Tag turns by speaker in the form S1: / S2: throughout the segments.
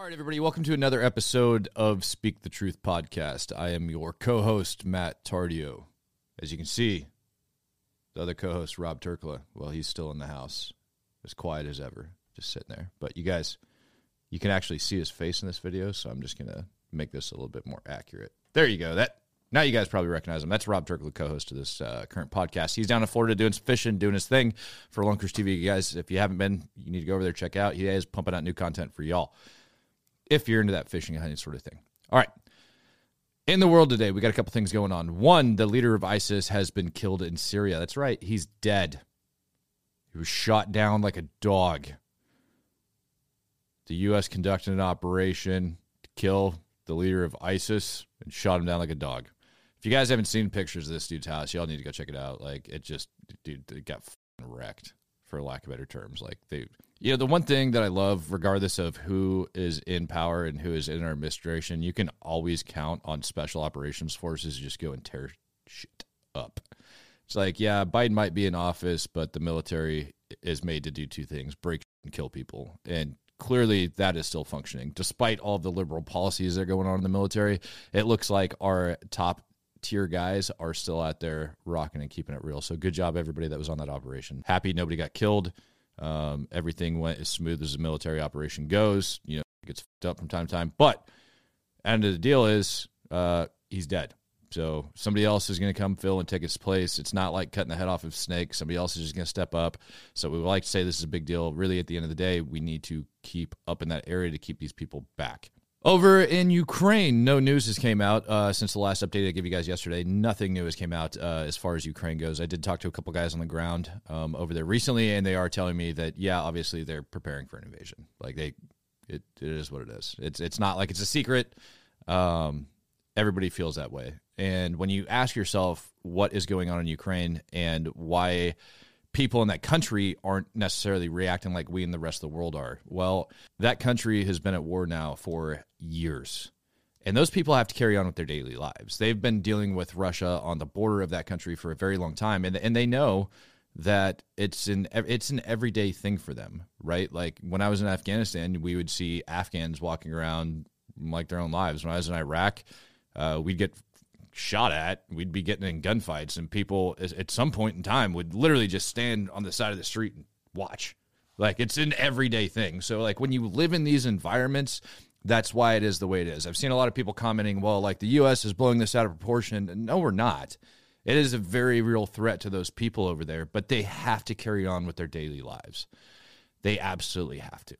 S1: All right, everybody, welcome to another episode of Speak the Truth podcast. I am your co host, Matt Tardio. As you can see, the other co host, Rob Turkla, well, he's still in the house, as quiet as ever, just sitting there. But you guys, you can actually see his face in this video, so I'm just going to make this a little bit more accurate. There you go. That now you guys probably recognize him. That's Rob Turkla, co-host of this uh, current podcast. He's down in Florida doing some fishing, doing his thing for Lunkers TV. You guys, if you haven't been, you need to go over there check out. He is pumping out new content for y'all if you're into that fishing hunting sort of thing. All right. In the world today, we got a couple things going on. One, the leader of ISIS has been killed in Syria. That's right, he's dead. He was shot down like a dog. The U.S. conducted an operation to kill the leader of ISIS and shot him down like a dog. If you guys haven't seen pictures of this dude's house, y'all need to go check it out. Like it just, dude, it got wrecked, for lack of better terms. Like they you know, the one thing that I love, regardless of who is in power and who is in our administration, you can always count on special operations forces to just go and tear shit up. It's like, yeah, Biden might be in office, but the military is made to do two things break and kill people. And clearly that is still functioning. Despite all the liberal policies that are going on in the military, it looks like our top tier guys are still out there rocking and keeping it real. So good job, everybody that was on that operation. Happy nobody got killed. Um, everything went as smooth as a military operation goes. You know, it gets up from time to time. But end of the deal is uh, he's dead. So somebody else is going to come fill and take his place. It's not like cutting the head off of snake. Somebody else is just going to step up. So we would like to say this is a big deal. Really, at the end of the day, we need to keep up in that area to keep these people back. Over in Ukraine, no news has came out uh, since the last update I gave you guys yesterday. Nothing new has came out uh, as far as Ukraine goes. I did talk to a couple guys on the ground um, over there recently, and they are telling me that yeah, obviously they're preparing for an invasion. Like they, it, it is what it is. It's it's not like it's a secret. Um, everybody feels that way, and when you ask yourself what is going on in Ukraine and why people in that country aren't necessarily reacting like we in the rest of the world are. Well, that country has been at war now for years. And those people have to carry on with their daily lives. They've been dealing with Russia on the border of that country for a very long time and and they know that it's an it's an everyday thing for them, right? Like when I was in Afghanistan, we would see Afghans walking around like their own lives. When I was in Iraq, uh, we'd get shot at, we'd be getting in gunfights, and people at some point in time would literally just stand on the side of the street and watch. Like it's an everyday thing. So like when you live in these environments, that's why it is the way it is. I've seen a lot of people commenting, well, like the U.S. is blowing this out of proportion. No, we're not. It is a very real threat to those people over there, but they have to carry on with their daily lives. They absolutely have to.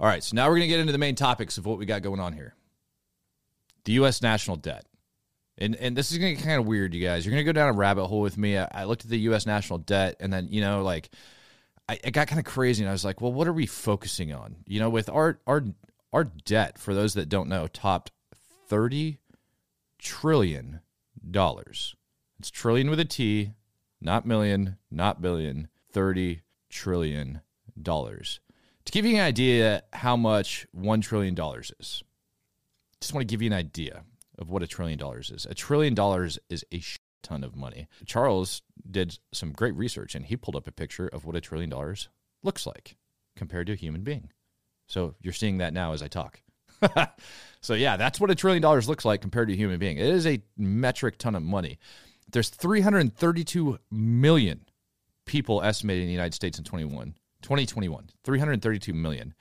S1: All right, so now we're going to get into the main topics of what we got going on here. The U.S. national debt and and this is gonna get kind of weird, you guys. You're gonna go down a rabbit hole with me. I, I looked at the U.S. national debt, and then you know, like, I, it got kind of crazy, and I was like, well, what are we focusing on? You know, with our our our debt, for those that don't know, topped thirty trillion dollars. It's trillion with a T, not million, not billion. Thirty trillion dollars. To give you an idea how much one trillion dollars is, just want to give you an idea of what a trillion dollars is. A trillion dollars is a ton of money. Charles did some great research and he pulled up a picture of what a trillion dollars looks like compared to a human being. So you're seeing that now as I talk. so yeah, that's what a trillion dollars looks like compared to a human being. It is a metric ton of money. There's 332 million people estimated in the United States in 21, 2021. 332 million.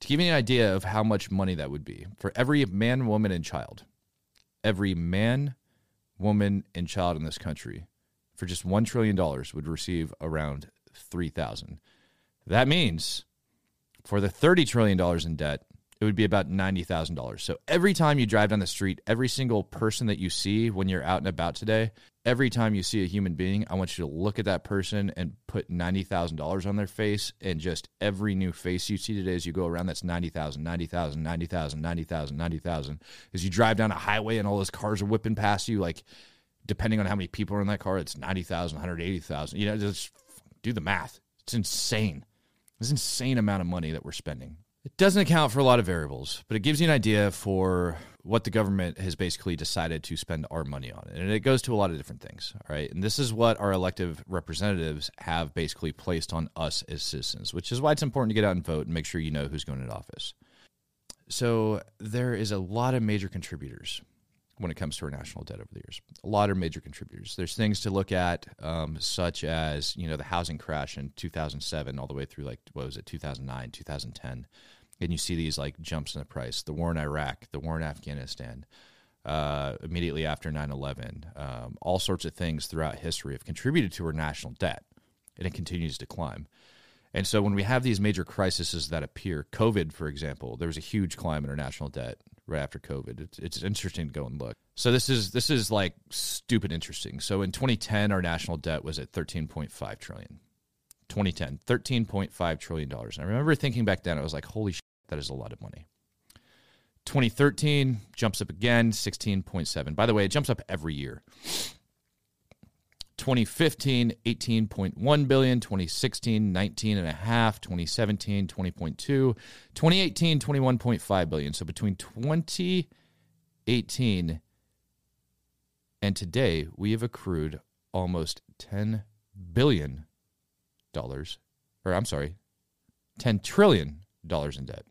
S1: To give you an idea of how much money that would be for every man, woman, and child, every man, woman, and child in this country for just $1 trillion would receive around 3000 That means for the $30 trillion in debt, it would be about $90,000. So every time you drive down the street, every single person that you see when you're out and about today, every time you see a human being, I want you to look at that person and put $90,000 on their face. And just every new face you see today as you go around, that's 90,000, 90,000, 90,000, 90,000, 90,000. As you drive down a highway and all those cars are whipping past you, like depending on how many people are in that car, it's 90,000, 180,000. You know, just do the math. It's insane. It's insane amount of money that we're spending. It doesn't account for a lot of variables, but it gives you an idea for what the government has basically decided to spend our money on. And it goes to a lot of different things. All right. And this is what our elective representatives have basically placed on us as citizens, which is why it's important to get out and vote and make sure you know who's going into office. So there is a lot of major contributors when it comes to our national debt over the years. A lot of major contributors. There's things to look at, um, such as you know the housing crash in 2007, all the way through like what was it, 2009, 2010, and you see these like jumps in the price. The war in Iraq, the war in Afghanistan, uh, immediately after 9/11, um, all sorts of things throughout history have contributed to our national debt, and it continues to climb. And so when we have these major crises that appear, COVID, for example, there was a huge climb in our national debt right after COVID. It's, it's interesting to go and look. So this is this is like stupid interesting. So in 2010, our national debt was at 13.5 trillion. 2010, 13.5 trillion dollars. I remember thinking back then, I was like, holy shit, that is a lot of money. 2013 jumps up again, 16.7. By the way, it jumps up every year. 2015 18.1 billion 2016 19 and a half 2017 20.2 2018 21.5 billion so between 2018 and today we have accrued almost 10 billion dollars or I'm sorry 10 trillion dollars in debt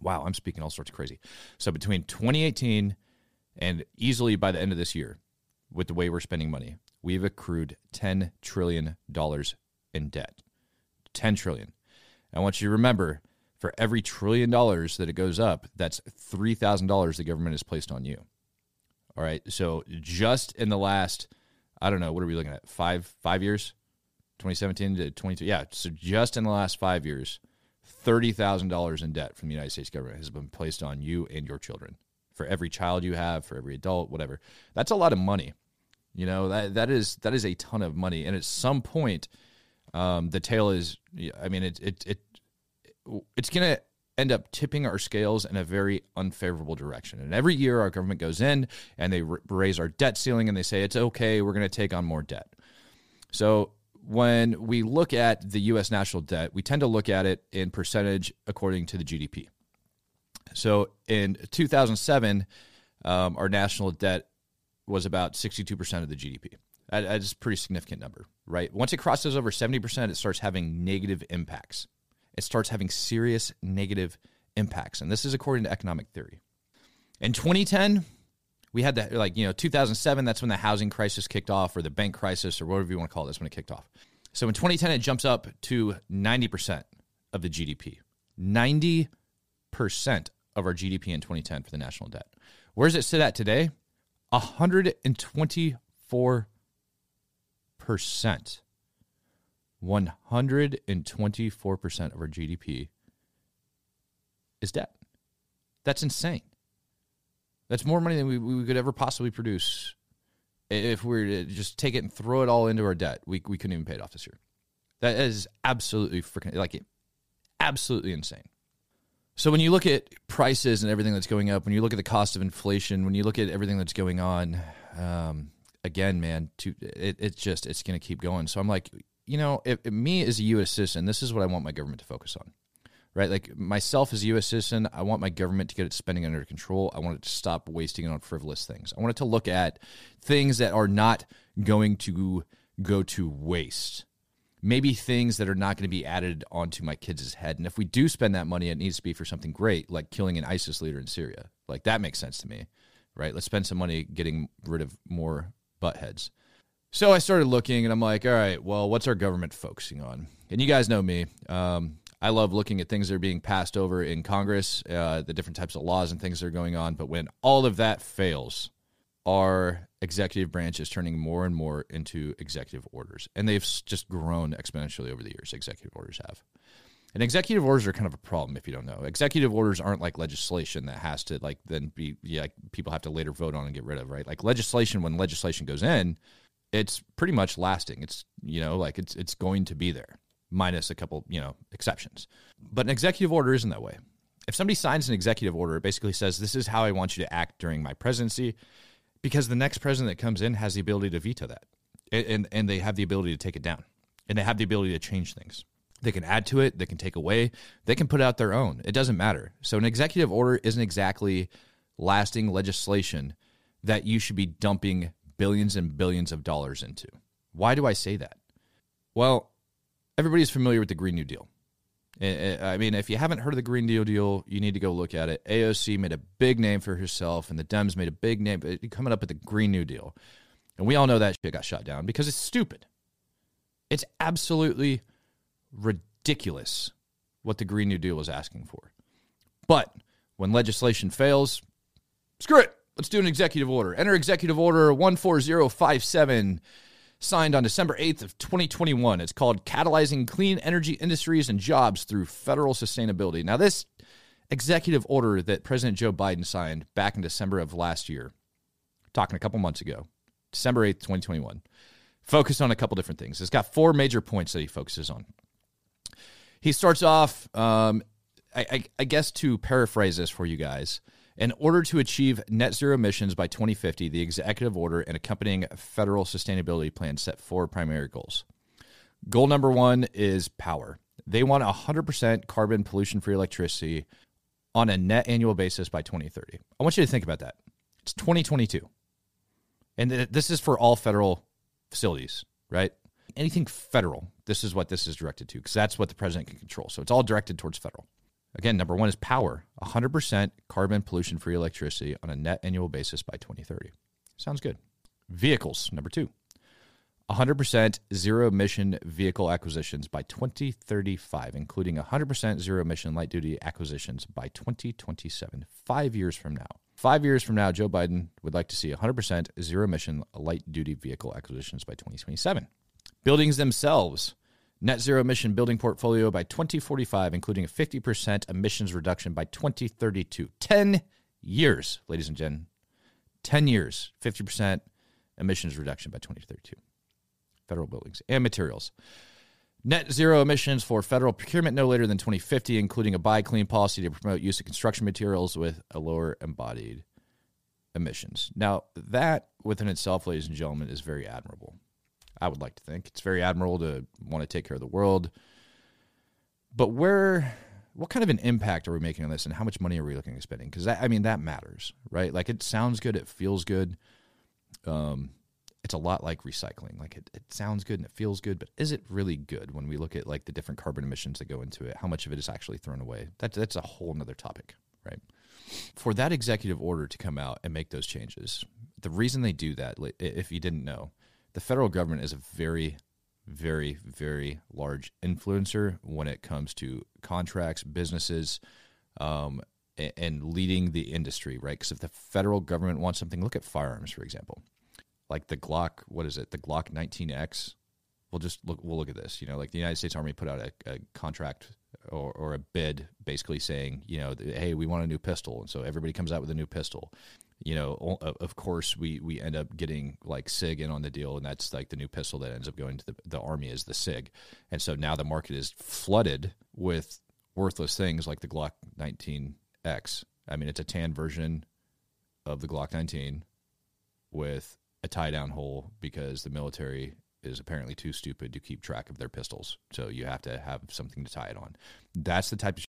S1: wow I'm speaking all sorts of crazy so between 2018 and easily by the end of this year with the way we're spending money we've accrued $10 trillion in debt. 10 trillion. I want you to remember for every trillion dollars that it goes up, that's $3,000 the government has placed on you. All right. So just in the last, I don't know, what are we looking at? Five, five years? 2017 to 22. Yeah. So just in the last five years, $30,000 in debt from the United States government has been placed on you and your children for every child you have, for every adult, whatever. That's a lot of money. You know that that is that is a ton of money, and at some point, um, the tail is. I mean, it it it it's gonna end up tipping our scales in a very unfavorable direction. And every year, our government goes in and they raise our debt ceiling, and they say it's okay, we're going to take on more debt. So when we look at the U.S. national debt, we tend to look at it in percentage according to the GDP. So in 2007, um, our national debt was about 62% of the GDP. That, that is a pretty significant number, right? Once it crosses over 70%, it starts having negative impacts. It starts having serious negative impacts. And this is according to economic theory. In 2010, we had that, like, you know, 2007, that's when the housing crisis kicked off, or the bank crisis, or whatever you want to call it this when it kicked off. So in 2010, it jumps up to 90% of the GDP. 90% of our GDP in 2010 for the national debt. Where does it sit at today? 124%. 124% of our GDP is debt. That's insane. That's more money than we, we could ever possibly produce if we were to just take it and throw it all into our debt. We, we couldn't even pay it off this year. That is absolutely freaking, like, absolutely insane. So when you look at prices and everything that's going up, when you look at the cost of inflation, when you look at everything that's going on, um, again, man, to, it, it's just it's going to keep going. So I'm like, you know, if, if me as a U.S. citizen, this is what I want my government to focus on, right? Like myself as a U.S. citizen, I want my government to get its spending under control. I want it to stop wasting it on frivolous things. I want it to look at things that are not going to go to waste maybe things that are not going to be added onto my kids' head. And if we do spend that money, it needs to be for something great, like killing an ISIS leader in Syria. Like that makes sense to me, right? Let's spend some money getting rid of more butt heads. So I started looking and I'm like, all right, well, what's our government focusing on? And you guys know me. Um, I love looking at things that are being passed over in Congress, uh, the different types of laws and things that are going on. But when all of that fails, our executive branch is turning more and more into executive orders. And they've just grown exponentially over the years, executive orders have. And executive orders are kind of a problem if you don't know. Executive orders aren't like legislation that has to like then be yeah, people have to later vote on and get rid of, right? Like legislation when legislation goes in, it's pretty much lasting. It's you know, like it's it's going to be there, minus a couple, you know, exceptions. But an executive order isn't that way. If somebody signs an executive order, it basically says this is how I want you to act during my presidency because the next president that comes in has the ability to veto that, and and they have the ability to take it down, and they have the ability to change things. They can add to it, they can take away, they can put out their own. It doesn't matter. So an executive order isn't exactly lasting legislation that you should be dumping billions and billions of dollars into. Why do I say that? Well, everybody's familiar with the Green New Deal. I mean, if you haven't heard of the Green New Deal, you need to go look at it. AOC made a big name for herself, and the Dems made a big name coming up with the Green New Deal. And we all know that shit got shot down because it's stupid. It's absolutely ridiculous what the Green New Deal was asking for. But when legislation fails, screw it. Let's do an executive order. Enter executive order 14057 signed on December 8th of 2021. It's called Catalyzing Clean Energy Industries and Jobs Through Federal Sustainability. Now this executive order that President Joe Biden signed back in December of last year, talking a couple months ago, December 8th, 2021, focused on a couple different things. It's got four major points that he focuses on. He starts off, um, I, I, I guess to paraphrase this for you guys, in order to achieve net zero emissions by 2050, the executive order and accompanying federal sustainability plan set four primary goals. Goal number one is power. They want 100% carbon pollution free electricity on a net annual basis by 2030. I want you to think about that. It's 2022. And this is for all federal facilities, right? Anything federal, this is what this is directed to because that's what the president can control. So it's all directed towards federal. Again, number one is power 100% carbon pollution free electricity on a net annual basis by 2030. Sounds good. Vehicles, number two 100% zero emission vehicle acquisitions by 2035, including 100% zero emission light duty acquisitions by 2027, five years from now. Five years from now, Joe Biden would like to see 100% zero emission light duty vehicle acquisitions by 2027. Buildings themselves net zero emission building portfolio by 2045, including a 50% emissions reduction by 2032. 10 years, ladies and gentlemen. 10 years, 50% emissions reduction by 2032. Federal buildings and materials. Net zero emissions for federal procurement no later than 2050, including a buy clean policy to promote use of construction materials with a lower embodied emissions. Now, that within itself, ladies and gentlemen, is very admirable. I would like to think it's very admirable to want to take care of the world. But where, what kind of an impact are we making on this, and how much money are we looking at spending? Because I mean, that matters, right? Like it sounds good, it feels good. Um, it's a lot like recycling. Like it, it sounds good and it feels good, but is it really good when we look at like the different carbon emissions that go into it? How much of it is actually thrown away? That, that's a whole nother topic, right? For that executive order to come out and make those changes, the reason they do that, if you didn't know, the federal government is a very, very, very large influencer when it comes to contracts, businesses, um, and, leading the industry, right? Because if the federal government wants something, look at firearms, for example, like the Glock. What is it? The Glock 19X. We'll just look. We'll look at this. You know, like the United States Army put out a, a contract or, or, a bid basically saying, you know, hey, we want a new pistol. And so everybody comes out with a new pistol you know, of course, we we end up getting like Sig in on the deal, and that's like the new pistol that ends up going to the, the army is the Sig, and so now the market is flooded with worthless things like the Glock 19X. I mean, it's a tan version of the Glock 19 with a tie down hole because the military is apparently too stupid to keep track of their pistols. So you have to have something to tie it on. That's the type of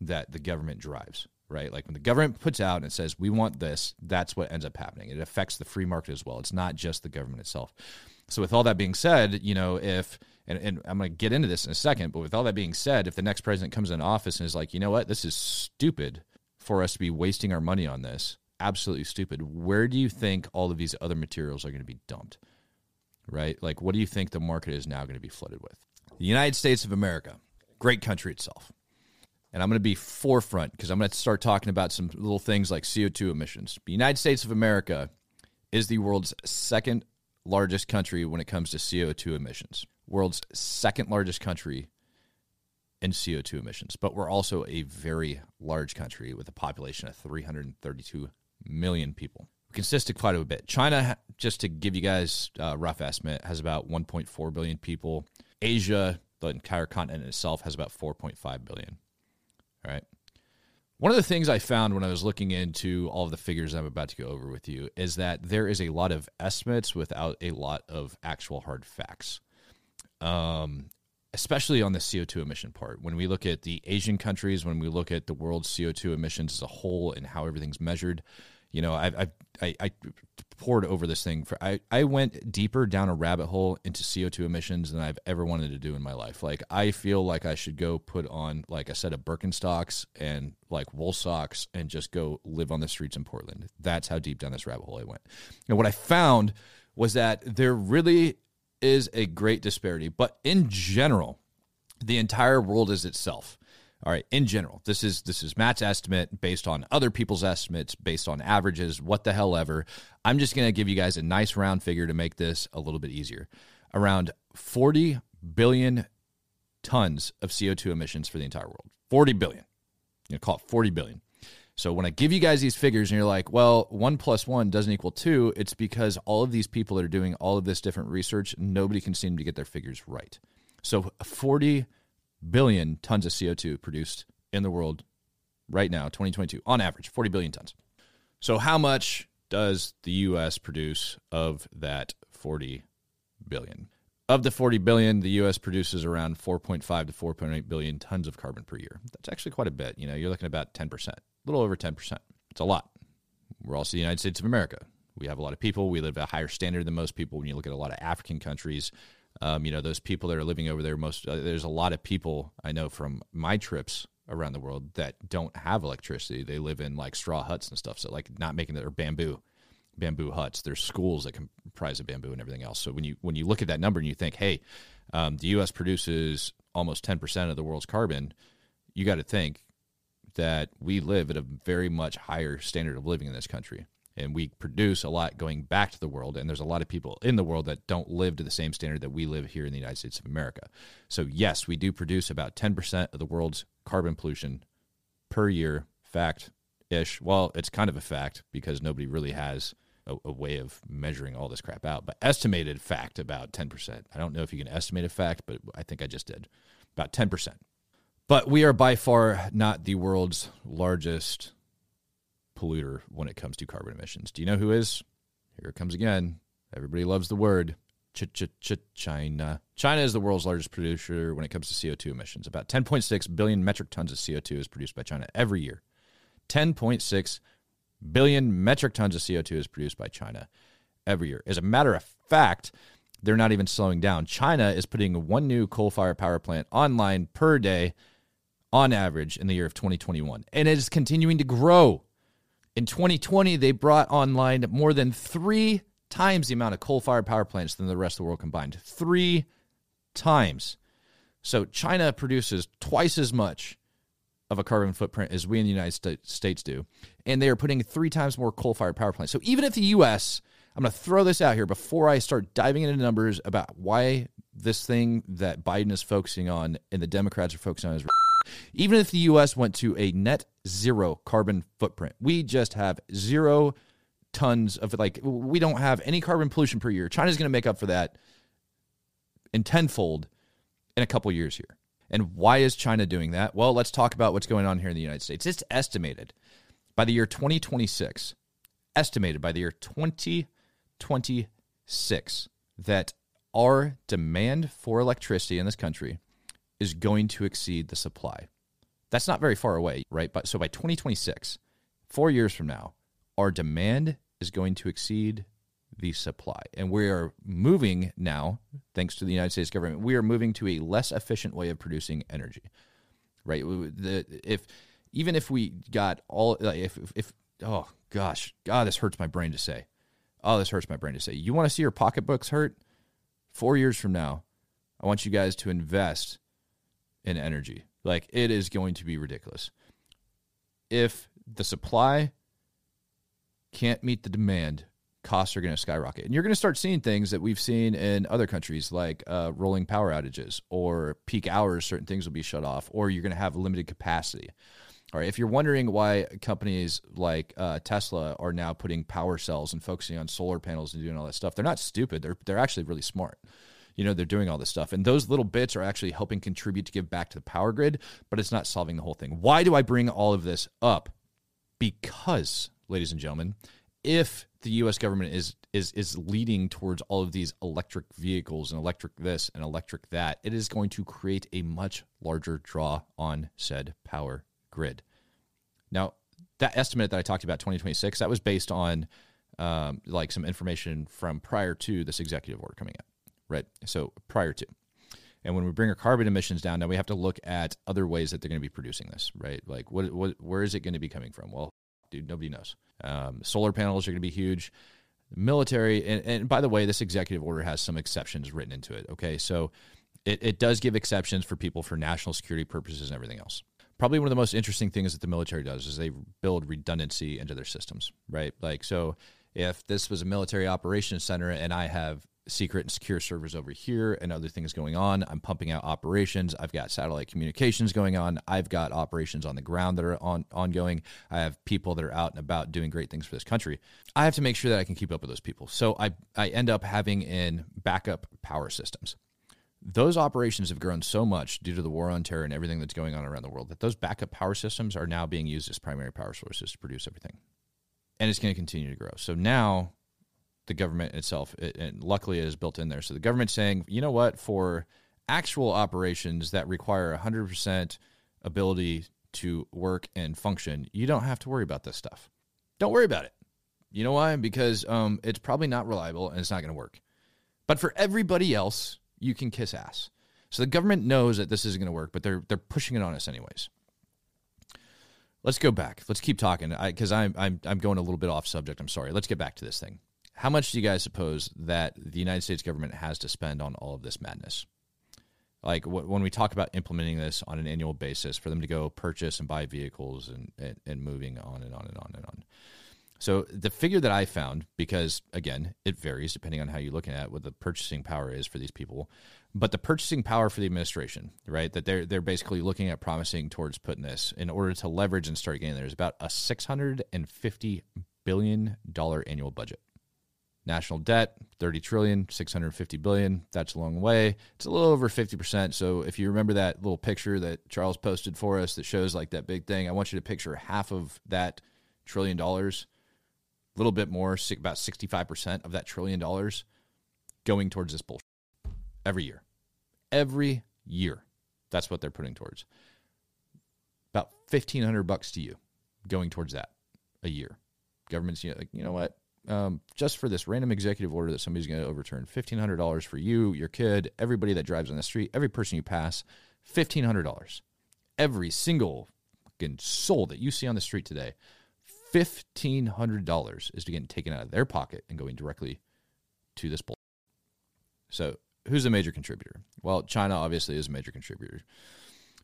S1: that the government drives right? Like when the government puts out and says, we want this, that's what ends up happening. It affects the free market as well. It's not just the government itself. So, with all that being said, you know, if, and, and I'm going to get into this in a second, but with all that being said, if the next president comes in office and is like, you know what, this is stupid for us to be wasting our money on this, absolutely stupid, where do you think all of these other materials are going to be dumped? Right? Like, what do you think the market is now going to be flooded with? The United States of America, great country itself and I'm going to be forefront because I'm going to start talking about some little things like CO2 emissions. The United States of America is the world's second largest country when it comes to CO2 emissions. World's second largest country in CO2 emissions, but we're also a very large country with a population of 332 million people. We consist of quite a bit. China, just to give you guys a rough estimate, has about 1.4 billion people. Asia, the entire continent itself, has about 4.5 billion right? One of the things I found when I was looking into all of the figures I'm about to go over with you is that there is a lot of estimates without a lot of actual hard facts. Um, especially on the CO2 emission part. When we look at the Asian countries, when we look at the world's CO2 emissions as a whole and how everything's measured, You know, I've, I've I, I poured over this thing for I, I went deeper down a rabbit hole into CO2 emissions than I've ever wanted to do in my life. Like I feel like I should go put on like a set of Birkenstocks and like wool socks and just go live on the streets in Portland. That's how deep down this rabbit hole I went. And what I found was that there really is a great disparity, but in general, the entire world is itself. All right, in general, this is this is Matt's estimate based on other people's estimates, based on averages, what the hell ever. I'm just going to give you guys a nice round figure to make this a little bit easier. Around 40 billion tons of CO2 emissions for the entire world. 40 billion. You know, call it 40 billion. So when I give you guys these figures and you're like, well, one plus one doesn't equal two, it's because all of these people that are doing all of this different research, nobody can seem to get their figures right. So 40 billion tons of CO2 produced in the world right now, 2022, on average, 40 billion tons. So, how much does the US produce of that 40 billion? Of the 40 billion, the US produces around 4.5 to 4.8 billion tons of carbon per year. That's actually quite a bit. You know, you're looking about 10%, a little over 10%. It's a lot. We're also the United States of America. We have a lot of people. We live at a higher standard than most people. When you look at a lot of African countries, um, you know, those people that are living over there, most uh, there's a lot of people I know from my trips around the world that don't have electricity. They live in like straw huts and stuff. So like not making that or bamboo, bamboo huts. There's schools that comprise of bamboo and everything else. So when you when you look at that number and you think, hey, um, the U.S. produces almost 10 percent of the world's carbon, you got to think that we live at a very much higher standard of living in this country and we produce a lot going back to the world and there's a lot of people in the world that don't live to the same standard that we live here in the United States of America. So yes, we do produce about 10% of the world's carbon pollution per year, fact ish. Well, it's kind of a fact because nobody really has a, a, way of measuring all this crap out, but estimated fact about 10%. I don't know if you can estimate a fact, but I think I just did. About 10%. But we are by far not the world's largest polluter when it comes to carbon emissions. Do you know who is? Here it comes again. Everybody loves the word. China. China is the world's largest producer when it comes to CO2 emissions. About 10.6 billion metric tons of CO2 is produced by China every year. 10.6 billion metric tons of CO2 is produced by China every year. As a matter of fact, they're not even slowing down. China is putting one new coal fired power plant online per day on average in the year of 2021, and it is continuing to grow. In 2020, they brought online more than three times the amount of coal fired power plants than the rest of the world combined. Three times. So China produces twice as much of a carbon footprint as we in the United States do. And they are putting three times more coal fired power plants. So even if the U.S., I'm going to throw this out here before I start diving into numbers about why this thing that Biden is focusing on and the Democrats are focusing on is even if the US went to a net zero carbon footprint, we just have zero tons of like we don't have any carbon pollution per year. China's going to make up for that in tenfold in a couple years here. And why is China doing that? Well, let's talk about what's going on here in the United States. It's estimated by the year 2026, estimated by the year 2026 that our demand for electricity in this country is going to exceed the supply. That's not very far away, right? But so by 2026, 4 years from now, our demand is going to exceed the supply. And we are moving now, thanks to the United States government, we are moving to a less efficient way of producing energy. Right? The, if even if we got all if if oh gosh, god this hurts my brain to say. Oh, this hurts my brain to say. You want to see your pocketbooks hurt? 4 years from now, I want you guys to invest in energy. Like it is going to be ridiculous. If the supply can't meet the demand, costs are going to skyrocket. And you're going to start seeing things that we've seen in other countries, like uh, rolling power outages or peak hours, certain things will be shut off, or you're going to have limited capacity. All right, if you're wondering why companies like uh, Tesla are now putting power cells and focusing on solar panels and doing all that stuff, they're not stupid. They're they're actually really smart you know they're doing all this stuff. And those little bits are actually helping contribute to give back to the power grid but it's not solving the whole thing. Why do i bring all of this up? Because ladies and gentlemen if the us government is is is leading towards all of these electric vehicles and electric this and electric that it is going to create a much larger draw on said power grid. Now that estimate that I talked about, 2026, that was based on um, like some information from prior to this executive order coming out, right? So prior to. And when we bring our carbon emissions down, now we have to look at other ways that they're going to be producing this, right? Like, what, what where is it going to be coming from? Well, dude, nobody knows. Um, solar panels are going to be huge. Military, and, and by the way, this executive order has some exceptions written into it. Okay, so it, it does give exceptions for people for national security purposes and everything else. Probably one of the most interesting things that the military does is they build redundancy into their systems, right? Like, so if this was a military operations center and I have secret and secure servers over here and other things going on. I'm pumping out operations. I've got satellite communications going on. I've got operations on the ground that are on ongoing. I have people that are out and about doing great things for this country. I have to make sure that I can keep up with those people. So I I end up having in backup power systems. Those operations have grown so much due to the war on terror and everything that's going on around the world that those backup power systems are now being used as primary power sources to produce everything. And it's going to continue to grow. So now the government itself, it, and luckily it is built in there. So the government's saying, you know what, for actual operations that require 100% ability to work and function, you don't have to worry about this stuff. Don't worry about it. You know why? Because um, it's probably not reliable and it's not going to work. But for everybody else, you can kiss ass. So the government knows that this isn't going to work, but they're they're pushing it on us anyways. Let's go back. Let's keep talking because I'm I'm I'm going a little bit off subject. I'm sorry. Let's get back to this thing. How much do you guys suppose that the United States government has to spend on all of this madness? Like when we talk about implementing this on an annual basis for them to go purchase and buy vehicles and, and, and moving on and on and on and on. So the figure that I found, because again, it varies depending on how you're looking at what the purchasing power is for these people, but the purchasing power for the administration, right? That they're they're basically looking at promising towards putting this in order to leverage and start getting there is about a six hundred and fifty billion dollar annual budget. National debt, 30 trillion, 650 billion. That's a long way. It's a little over 50%. So if you remember that little picture that Charles posted for us that shows like that big thing, I want you to picture half of that trillion dollars, a little bit more, about 65% of that trillion dollars going towards this bullshit every year. Every year. That's what they're putting towards. About 1500 bucks to you going towards that a year. Government's you know, like, you know what? Um, just for this random executive order that somebody's going to overturn. Fifteen hundred dollars for you, your kid, everybody that drives on the street, every person you pass. Fifteen hundred dollars. Every single soul that you see on the street today. Fifteen hundred dollars is getting taken out of their pocket and going directly to this bull. So who's a major contributor? Well, China obviously is a major contributor.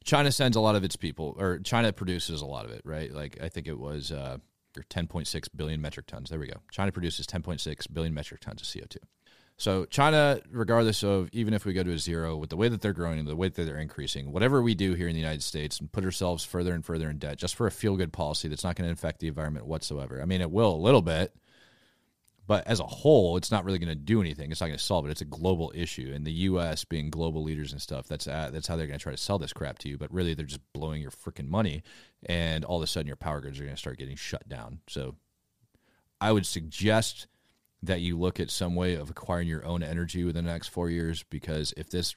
S1: China sends a lot of its people, or China produces a lot of it, right? Like I think it was uh, or 10.6 billion metric tons. There we go. China produces 10.6 billion metric tons of CO2. So China, regardless of even if we go to a zero, with the way that they're growing and the way that they're increasing, whatever we do here in the United States and put ourselves further and further in debt just for a feel good policy that's not going to affect the environment whatsoever. I mean, it will a little bit, but as a whole, it's not really going to do anything. It's not going to solve it. It's a global issue, and the U.S. being global leaders and stuff. That's uh, that's how they're going to try to sell this crap to you. But really, they're just blowing your freaking money, and all of a sudden, your power grids are going to start getting shut down. So, I would suggest that you look at some way of acquiring your own energy within the next four years, because if this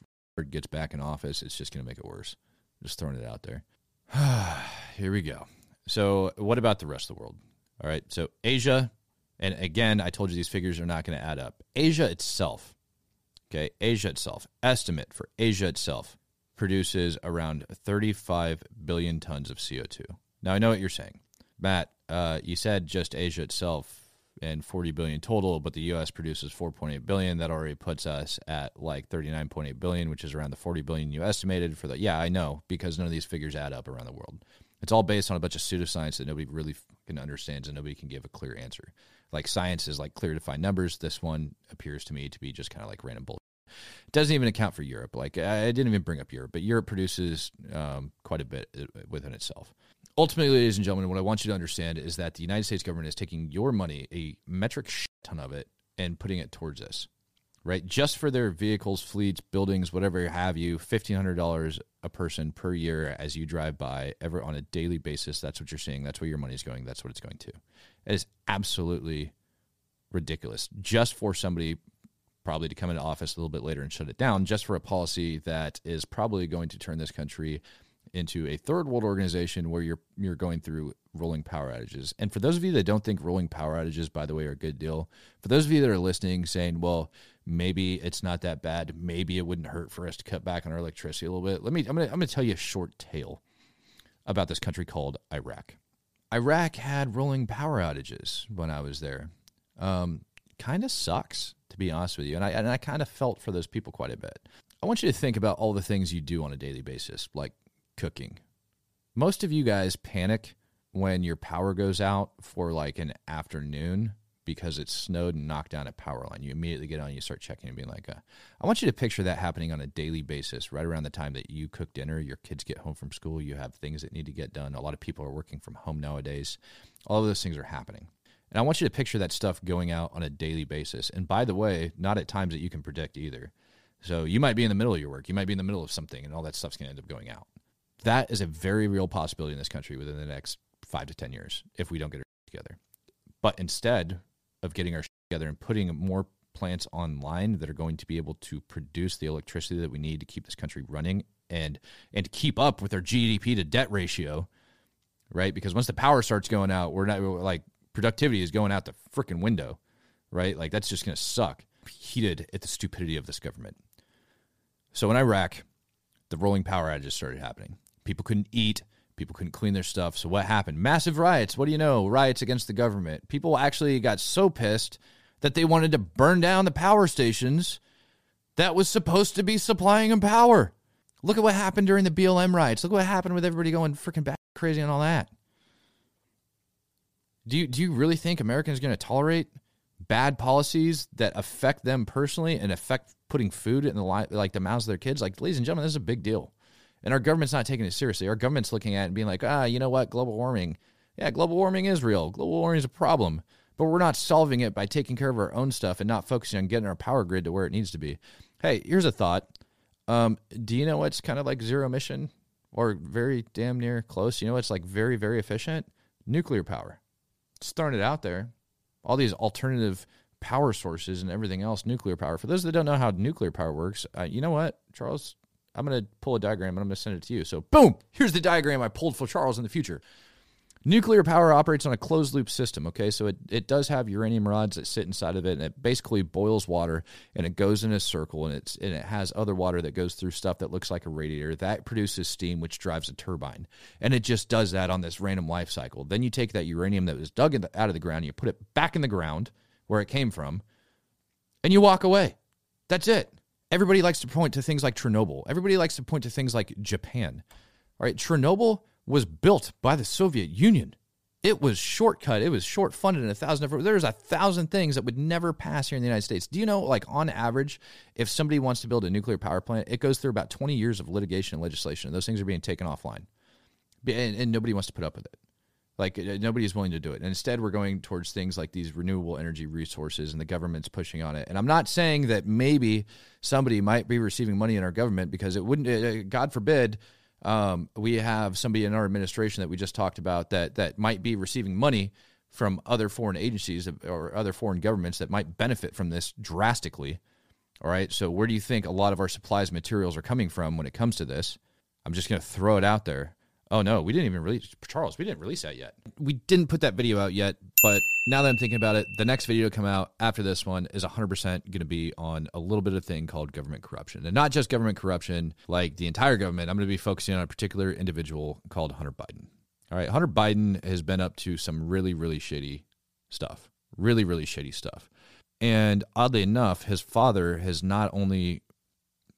S1: gets back in office, it's just going to make it worse. Just throwing it out there. Here we go. So, what about the rest of the world? All right. So, Asia and again, I told you these figures are not going to add up. Asia itself, okay, Asia itself, estimate for Asia itself produces around 35 billion tons of CO2. Now, I know what you're saying. Matt, uh, you said just Asia itself and 40 billion total, but the U.S. produces 4.8 billion. That already puts us at like 39.8 billion, which is around the 40 billion you estimated for the. Yeah, I know because none of these figures add up around the world. It's all based on a bunch of pseudoscience that nobody really can understand and nobody can give a clear answer like science is like clear defined numbers. This one appears to me to be just kind of like random bullshit. It doesn't even account for Europe. Like I didn't even bring up Europe, but Europe produces um, quite a bit uh, within itself. Ultimately, ladies and gentlemen, what I want you to understand is that the United States government is taking your money, a metric ton of it, and putting it towards this right? Just for their vehicles, fleets, buildings, whatever have you, fifteen hundred dollars a person per year as you drive by, ever on a daily basis. That's what you're seeing. That's where your money is going. That's what it's going to. It is absolutely ridiculous. Just for somebody probably to come into office a little bit later and shut it down, just for a policy that is probably going to turn this country into a third world organization where you're you're going through rolling power outages. And for those of you that don't think rolling power outages, by the way, are a good deal, for those of you that are listening, saying, "Well, maybe it's not that bad. Maybe it wouldn't hurt for us to cut back on our electricity a little bit." Let me. I'm gonna. I'm gonna tell you a short tale about this country called Iraq. Iraq had rolling power outages when I was there. Um, kind of sucks to be honest with you, and I and I kind of felt for those people quite a bit. I want you to think about all the things you do on a daily basis, like cooking. Most of you guys panic when your power goes out for like an afternoon because it snowed and knocked down a power line. You immediately get on, and you start checking and being like, uh, I want you to picture that happening on a daily basis, right around the time that you cook dinner, your kids get home from school, you have things that need to get done. A lot of people are working from home nowadays. All of those things are happening. And I want you to picture that stuff going out on a daily basis. And by the way, not at times that you can predict either. So you might be in the middle of your work, you might be in the middle of something, and all that stuff's going to end up going out. That is a very real possibility in this country within the next five to 10 years if we don't get it together. But instead of getting our together and putting more plants online that are going to be able to produce the electricity that we need to keep this country running and and keep up with our GDP to debt ratio, right? Because once the power starts going out, we're not we're like productivity is going out the freaking window, right? Like that's just going to suck. Heated at the stupidity of this government. So in Iraq, the rolling power outages started happening. People couldn't eat. People couldn't clean their stuff. So what happened? Massive riots. What do you know? Riots against the government. People actually got so pissed that they wanted to burn down the power stations that was supposed to be supplying them power. Look at what happened during the BLM riots. Look what happened with everybody going freaking back crazy and all that. Do you do you really think Americans are going to tolerate bad policies that affect them personally and affect putting food in the li- like the mouths of their kids. Like, ladies and gentlemen, this is a big deal, and our government's not taking it seriously. Our government's looking at it and being like, ah, you know what, global warming. Yeah, global warming is real. Global warming is a problem, but we're not solving it by taking care of our own stuff and not focusing on getting our power grid to where it needs to be. Hey, here's a thought. Um, do you know what's kind of like zero emission or very damn near close? You know what's like very, very efficient? Nuclear power. Just throwing it out there all these alternative power sources and everything else, nuclear power. For those that don't know how nuclear power works, uh, you know what, Charles? I'm going to pull a diagram and I'm going to send it to you. So, boom, here's the diagram I pulled for Charles in the future. Nuclear power operates on a closed loop system, okay? So it, it does have uranium rods that sit inside of it, and it basically boils water and it goes in a circle and it's and it has other water that goes through stuff that looks like a radiator. That produces steam which drives a turbine. And it just does that on this random life cycle. Then you take that uranium that was dug the, out of the ground, you put it back in the ground where it came from, and you walk away. That's it. Everybody likes to point to things like Chernobyl. Everybody likes to point to things like Japan. All right, Chernobyl was built by the Soviet Union. It was shortcut. It was short funded in a thousand. There's a thousand things that would never pass here in the United States. Do you know, like on average, if somebody wants to build a nuclear power plant, it goes through about 20 years of litigation and legislation. Those things are being taken offline, and, and nobody wants to put up with it. Like uh, nobody's willing to do it. And instead, we're going towards things like these renewable energy resources, and the government's pushing on it. And I'm not saying that maybe somebody might be receiving money in our government because it wouldn't. Uh, God forbid um, we have somebody in our administration that we just talked about that that might be receiving money from other foreign agencies or other foreign governments that might benefit from this drastically. All right. So where do you think a lot of our supplies materials are coming from when it comes to this? I'm just going to throw it out there. Oh no, we didn't even release Charles. We didn't release that yet. We didn't put that video out yet, but now that I'm thinking about it, the next video to come out after this one is 100% going to be on a little bit of thing called government corruption, and not just government corruption, like the entire government. I'm going to be focusing on a particular individual called Hunter Biden. All right, Hunter Biden has been up to some really, really shady stuff. Really, really shady stuff. And oddly enough, his father has not only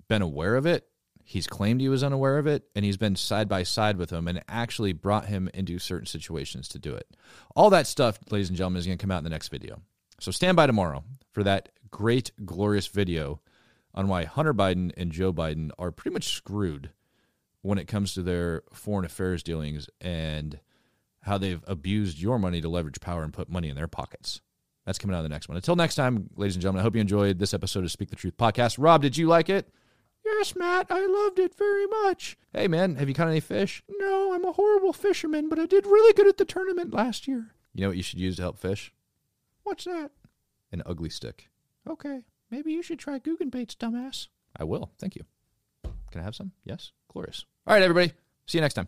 S1: been aware of it, He's claimed he was unaware of it, and he's been side by side with him and actually brought him into certain situations to do it. All that stuff, ladies and gentlemen, is going to come out in the next video. So stand by tomorrow for that great, glorious video on why Hunter Biden and Joe Biden are pretty much screwed when it comes to their foreign affairs dealings and how they've abused your money to leverage power and put money in their pockets. That's coming out in the next one. Until next time, ladies and gentlemen, I hope you enjoyed this episode of Speak the Truth podcast. Rob, did you like it? Yes, Matt, I loved it very much. Hey, man, have you caught any fish? No, I'm a horrible fisherman, but I did really good at the tournament last year. You know what you should use to help fish? What's that? An ugly stick. Okay, maybe you should try Googan baits, dumbass. I will. Thank you. Can I have some? Yes? Glorious. All right, everybody.
S2: See you next time.